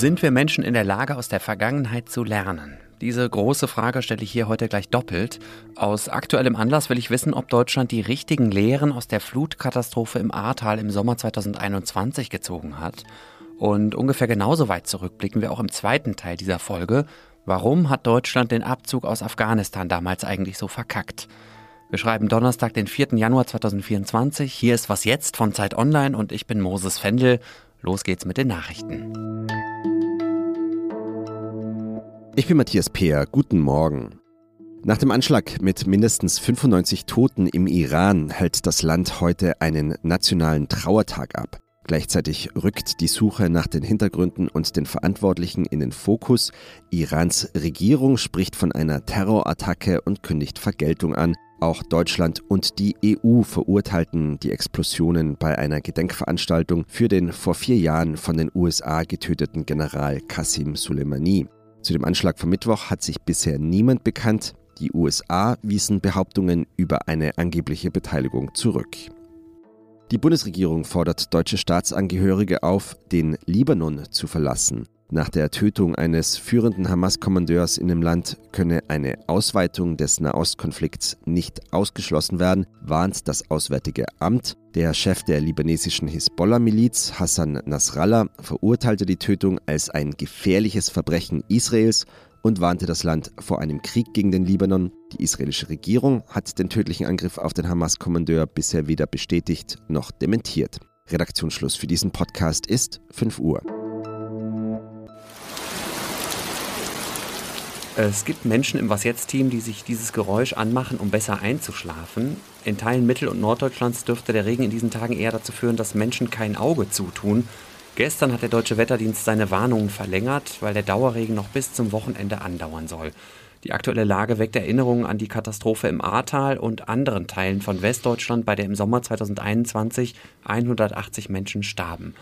Sind wir Menschen in der Lage, aus der Vergangenheit zu lernen? Diese große Frage stelle ich hier heute gleich doppelt. Aus aktuellem Anlass will ich wissen, ob Deutschland die richtigen Lehren aus der Flutkatastrophe im Ahrtal im Sommer 2021 gezogen hat. Und ungefähr genauso weit zurück blicken wir auch im zweiten Teil dieser Folge. Warum hat Deutschland den Abzug aus Afghanistan damals eigentlich so verkackt? Wir schreiben Donnerstag, den 4. Januar 2024. Hier ist was jetzt von Zeit Online und ich bin Moses Fendel. Los geht's mit den Nachrichten. Ich bin Matthias Peer. Guten Morgen. Nach dem Anschlag mit mindestens 95 Toten im Iran hält das Land heute einen nationalen Trauertag ab. Gleichzeitig rückt die Suche nach den Hintergründen und den Verantwortlichen in den Fokus. Irans Regierung spricht von einer Terrorattacke und kündigt Vergeltung an. Auch Deutschland und die EU verurteilten die Explosionen bei einer Gedenkveranstaltung für den vor vier Jahren von den USA getöteten General Qassim Soleimani. Zu dem Anschlag vom Mittwoch hat sich bisher niemand bekannt. Die USA wiesen Behauptungen über eine angebliche Beteiligung zurück. Die Bundesregierung fordert deutsche Staatsangehörige auf, den Libanon zu verlassen. Nach der Tötung eines führenden Hamas-Kommandeurs in dem Land könne eine Ausweitung des Nahostkonflikts nicht ausgeschlossen werden, warnt das Auswärtige Amt. Der Chef der libanesischen Hisbollah-Miliz, Hassan Nasrallah, verurteilte die Tötung als ein gefährliches Verbrechen Israels und warnte das Land vor einem Krieg gegen den Libanon. Die israelische Regierung hat den tödlichen Angriff auf den Hamas-Kommandeur bisher weder bestätigt noch dementiert. Redaktionsschluss für diesen Podcast ist 5 Uhr. Es gibt Menschen im Was jetzt Team, die sich dieses Geräusch anmachen, um besser einzuschlafen. In Teilen Mittel- und Norddeutschlands dürfte der Regen in diesen Tagen eher dazu führen, dass Menschen kein Auge zutun. Gestern hat der Deutsche Wetterdienst seine Warnungen verlängert, weil der Dauerregen noch bis zum Wochenende andauern soll. Die aktuelle Lage weckt Erinnerungen an die Katastrophe im Ahrtal und anderen Teilen von Westdeutschland, bei der im Sommer 2021 180 Menschen starben.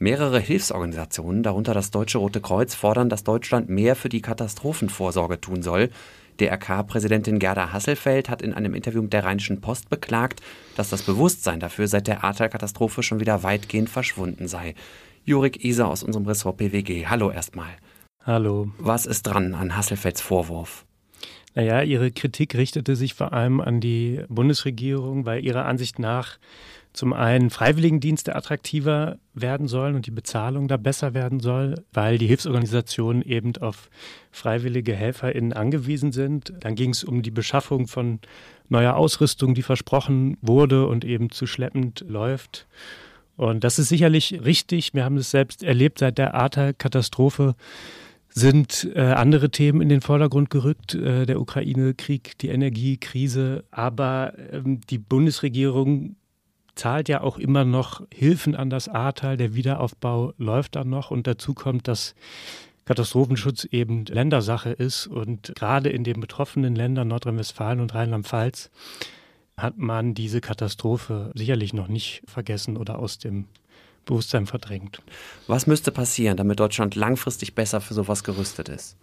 Mehrere Hilfsorganisationen, darunter das Deutsche Rote Kreuz, fordern, dass Deutschland mehr für die Katastrophenvorsorge tun soll. DRK-Präsidentin Gerda Hasselfeld hat in einem Interview mit der Rheinischen Post beklagt, dass das Bewusstsein dafür seit der Ahrtal-Katastrophe schon wieder weitgehend verschwunden sei. Jurik Isa aus unserem Ressort PWG. Hallo erstmal. Hallo. Was ist dran an Hasselfelds Vorwurf? Naja, ihre Kritik richtete sich vor allem an die Bundesregierung, weil ihrer Ansicht nach zum einen Freiwilligendienste attraktiver werden sollen und die Bezahlung da besser werden soll, weil die Hilfsorganisationen eben auf freiwillige HelferInnen angewiesen sind. Dann ging es um die Beschaffung von neuer Ausrüstung, die versprochen wurde und eben zu schleppend läuft. Und das ist sicherlich richtig. Wir haben es selbst erlebt seit der Ahrtal-Katastrophe sind äh, andere Themen in den Vordergrund gerückt, äh, der Ukraine-Krieg, die Energiekrise. Aber ähm, die Bundesregierung zahlt ja auch immer noch Hilfen an das Ahrtal. Der Wiederaufbau läuft dann noch und dazu kommt, dass Katastrophenschutz eben Ländersache ist und gerade in den betroffenen Ländern Nordrhein-Westfalen und Rheinland-Pfalz hat man diese Katastrophe sicherlich noch nicht vergessen oder aus dem Bewusstsein verdrängt. Was müsste passieren, damit Deutschland langfristig besser für sowas gerüstet ist?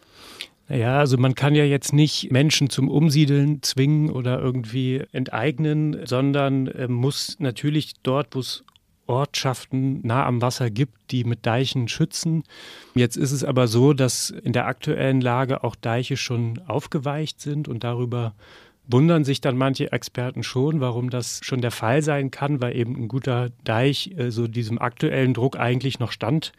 Ja, also man kann ja jetzt nicht Menschen zum Umsiedeln zwingen oder irgendwie enteignen, sondern äh, muss natürlich dort, wo es Ortschaften nah am Wasser gibt, die mit Deichen schützen. Jetzt ist es aber so, dass in der aktuellen Lage auch Deiche schon aufgeweicht sind und darüber wundern sich dann manche Experten schon, warum das schon der Fall sein kann, weil eben ein guter Deich äh, so diesem aktuellen Druck eigentlich noch stand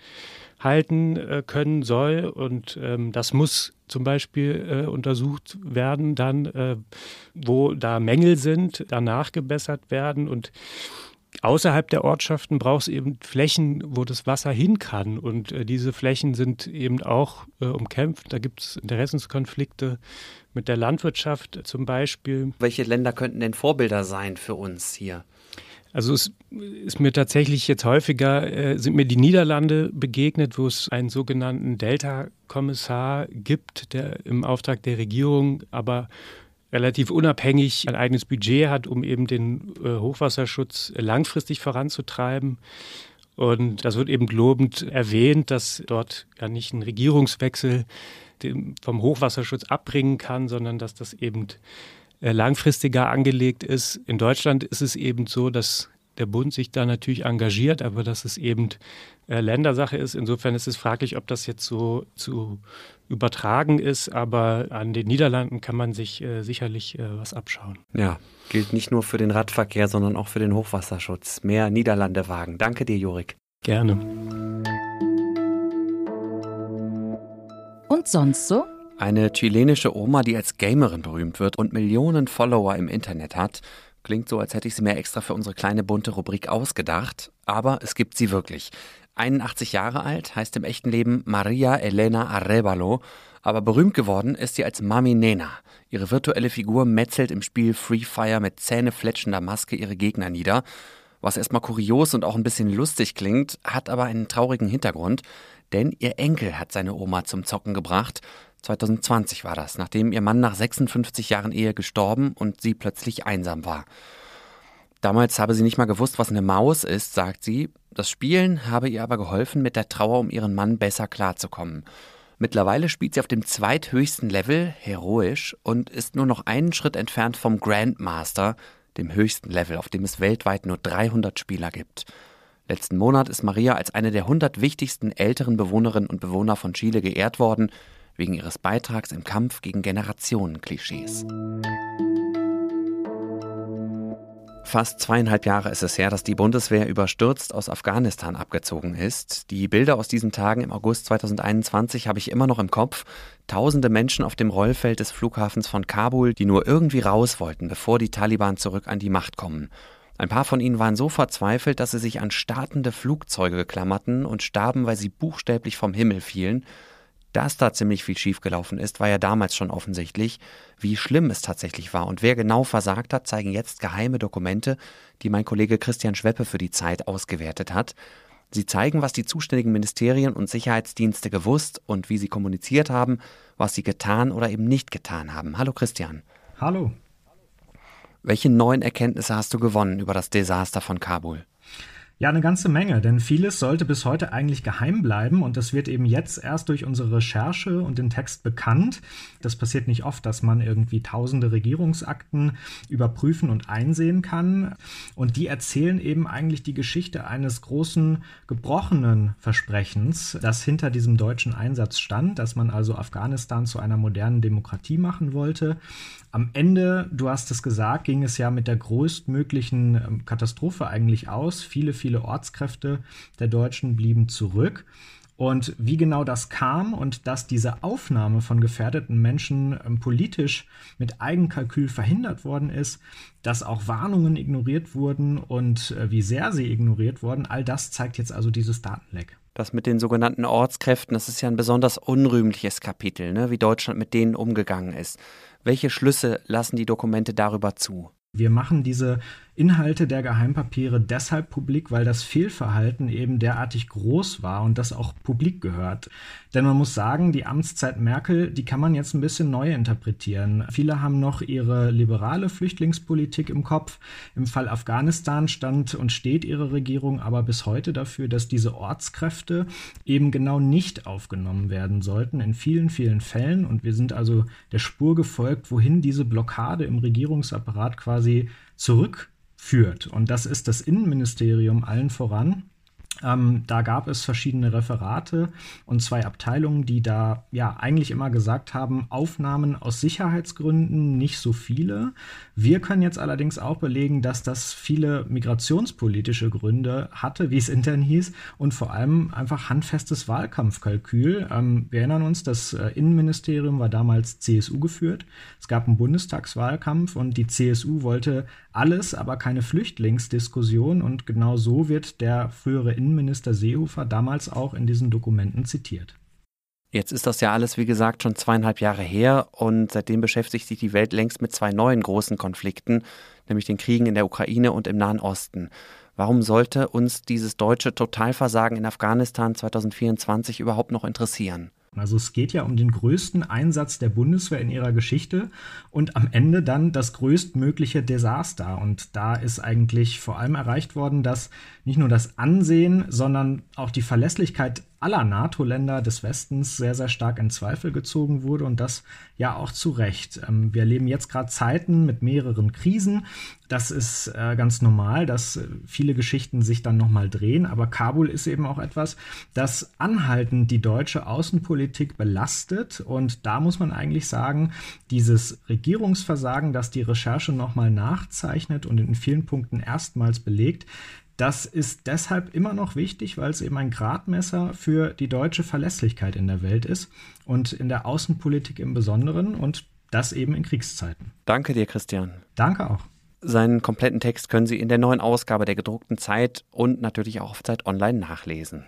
halten äh, können soll. Und ähm, das muss zum Beispiel äh, untersucht werden, dann, äh, wo da Mängel sind, danach gebessert werden. Und außerhalb der Ortschaften braucht es eben Flächen, wo das Wasser hin kann. Und äh, diese Flächen sind eben auch äh, umkämpft. Da gibt es Interessenskonflikte mit der Landwirtschaft zum Beispiel. Welche Länder könnten denn Vorbilder sein für uns hier? Also es ist mir tatsächlich jetzt häufiger, äh, sind mir die Niederlande begegnet, wo es einen sogenannten Delta-Kommissar gibt, der im Auftrag der Regierung aber relativ unabhängig ein eigenes Budget hat, um eben den äh, Hochwasserschutz langfristig voranzutreiben. Und das wird eben lobend erwähnt, dass dort gar nicht ein Regierungswechsel vom Hochwasserschutz abbringen kann, sondern dass das eben äh, langfristiger angelegt ist. In Deutschland ist es eben so, dass der Bund sich da natürlich engagiert, aber dass es eben äh, Ländersache ist. Insofern ist es fraglich, ob das jetzt so zu übertragen ist, aber an den Niederlanden kann man sich äh, sicherlich äh, was abschauen. Ja, gilt nicht nur für den Radverkehr, sondern auch für den Hochwasserschutz. Mehr Niederlandewagen. Danke dir, Jurik. Gerne. Und sonst so? Eine chilenische Oma, die als Gamerin berühmt wird und Millionen Follower im Internet hat, klingt so, als hätte ich sie mir extra für unsere kleine bunte Rubrik ausgedacht, aber es gibt sie wirklich. 81 Jahre alt, heißt im echten Leben Maria Elena Arevalo, aber berühmt geworden ist sie als Mami Nena. Ihre virtuelle Figur metzelt im Spiel Free Fire mit zähnefletschender Maske ihre Gegner nieder. Was erstmal kurios und auch ein bisschen lustig klingt, hat aber einen traurigen Hintergrund, denn ihr Enkel hat seine Oma zum Zocken gebracht. 2020 war das, nachdem ihr Mann nach 56 Jahren Ehe gestorben und sie plötzlich einsam war. Damals habe sie nicht mal gewusst, was eine Maus ist, sagt sie. Das Spielen habe ihr aber geholfen, mit der Trauer um ihren Mann besser klarzukommen. Mittlerweile spielt sie auf dem zweithöchsten Level, heroisch, und ist nur noch einen Schritt entfernt vom Grandmaster, dem höchsten Level, auf dem es weltweit nur 300 Spieler gibt. Letzten Monat ist Maria als eine der 100 wichtigsten älteren Bewohnerinnen und Bewohner von Chile geehrt worden, wegen ihres Beitrags im Kampf gegen Generationenklischees. Fast zweieinhalb Jahre ist es her, dass die Bundeswehr überstürzt aus Afghanistan abgezogen ist. Die Bilder aus diesen Tagen im August 2021 habe ich immer noch im Kopf. Tausende Menschen auf dem Rollfeld des Flughafens von Kabul, die nur irgendwie raus wollten, bevor die Taliban zurück an die Macht kommen. Ein paar von ihnen waren so verzweifelt, dass sie sich an startende Flugzeuge klammerten und starben, weil sie buchstäblich vom Himmel fielen. Dass da ziemlich viel schiefgelaufen ist, war ja damals schon offensichtlich. Wie schlimm es tatsächlich war und wer genau versagt hat, zeigen jetzt geheime Dokumente, die mein Kollege Christian Schweppe für die Zeit ausgewertet hat. Sie zeigen, was die zuständigen Ministerien und Sicherheitsdienste gewusst und wie sie kommuniziert haben, was sie getan oder eben nicht getan haben. Hallo Christian. Hallo. Welche neuen Erkenntnisse hast du gewonnen über das Desaster von Kabul? Ja, eine ganze Menge, denn vieles sollte bis heute eigentlich geheim bleiben und das wird eben jetzt erst durch unsere Recherche und den Text bekannt. Das passiert nicht oft, dass man irgendwie tausende Regierungsakten überprüfen und einsehen kann. Und die erzählen eben eigentlich die Geschichte eines großen gebrochenen Versprechens, das hinter diesem deutschen Einsatz stand, dass man also Afghanistan zu einer modernen Demokratie machen wollte. Am Ende, du hast es gesagt, ging es ja mit der größtmöglichen ähm, Katastrophe eigentlich aus. Viele, viele Ortskräfte der Deutschen blieben zurück. Und wie genau das kam und dass diese Aufnahme von gefährdeten Menschen ähm, politisch mit Eigenkalkül verhindert worden ist, dass auch Warnungen ignoriert wurden und äh, wie sehr sie ignoriert wurden, all das zeigt jetzt also dieses Datenleck. Das mit den sogenannten Ortskräften, das ist ja ein besonders unrühmliches Kapitel, ne, wie Deutschland mit denen umgegangen ist. Welche Schlüsse lassen die Dokumente darüber zu? Wir machen diese Inhalte der Geheimpapiere deshalb publik, weil das Fehlverhalten eben derartig groß war und das auch publik gehört. Denn man muss sagen, die Amtszeit Merkel, die kann man jetzt ein bisschen neu interpretieren. Viele haben noch ihre liberale Flüchtlingspolitik im Kopf. Im Fall Afghanistan stand und steht ihre Regierung aber bis heute dafür, dass diese Ortskräfte eben genau nicht aufgenommen werden sollten in vielen, vielen Fällen. Und wir sind also der Spur gefolgt, wohin diese Blockade im Regierungsapparat quasi zurück führt. Und das ist das Innenministerium allen voran. Ähm, da gab es verschiedene Referate und zwei Abteilungen, die da ja eigentlich immer gesagt haben, Aufnahmen aus Sicherheitsgründen nicht so viele. Wir können jetzt allerdings auch belegen, dass das viele migrationspolitische Gründe hatte, wie es intern hieß, und vor allem einfach handfestes Wahlkampfkalkül. Ähm, wir erinnern uns, das äh, Innenministerium war damals CSU geführt. Es gab einen Bundestagswahlkampf und die CSU wollte alles, aber keine Flüchtlingsdiskussion und genau so wird der frühere Innenminister Seehofer damals auch in diesen Dokumenten zitiert. Jetzt ist das ja alles, wie gesagt, schon zweieinhalb Jahre her und seitdem beschäftigt sich die Welt längst mit zwei neuen großen Konflikten, nämlich den Kriegen in der Ukraine und im Nahen Osten. Warum sollte uns dieses deutsche Totalversagen in Afghanistan 2024 überhaupt noch interessieren? Also es geht ja um den größten Einsatz der Bundeswehr in ihrer Geschichte und am Ende dann das größtmögliche Desaster. Und da ist eigentlich vor allem erreicht worden, dass nicht nur das Ansehen, sondern auch die Verlässlichkeit aller NATO-Länder des Westens sehr, sehr stark in Zweifel gezogen wurde und das ja auch zu Recht. Ähm, wir erleben jetzt gerade Zeiten mit mehreren Krisen. Das ist äh, ganz normal, dass viele Geschichten sich dann nochmal drehen, aber Kabul ist eben auch etwas, das anhaltend die deutsche Außenpolitik belastet und da muss man eigentlich sagen, dieses Regierungsversagen, das die Recherche nochmal nachzeichnet und in vielen Punkten erstmals belegt, das ist deshalb immer noch wichtig, weil es eben ein Gradmesser für die deutsche Verlässlichkeit in der Welt ist und in der Außenpolitik im Besonderen und das eben in Kriegszeiten. Danke dir, Christian. Danke auch. Seinen kompletten Text können Sie in der neuen Ausgabe der gedruckten Zeit und natürlich auch auf Zeit Online nachlesen.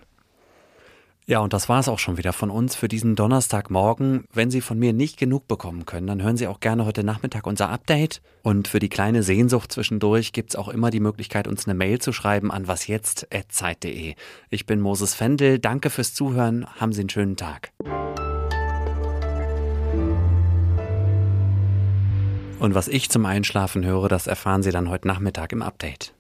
Ja, und das war es auch schon wieder von uns für diesen Donnerstagmorgen. Wenn Sie von mir nicht genug bekommen können, dann hören Sie auch gerne heute Nachmittag unser Update. Und für die kleine Sehnsucht zwischendurch gibt es auch immer die Möglichkeit, uns eine Mail zu schreiben an wasjetzt.zeit.de. Ich bin Moses Fendel. Danke fürs Zuhören. Haben Sie einen schönen Tag. Und was ich zum Einschlafen höre, das erfahren Sie dann heute Nachmittag im Update.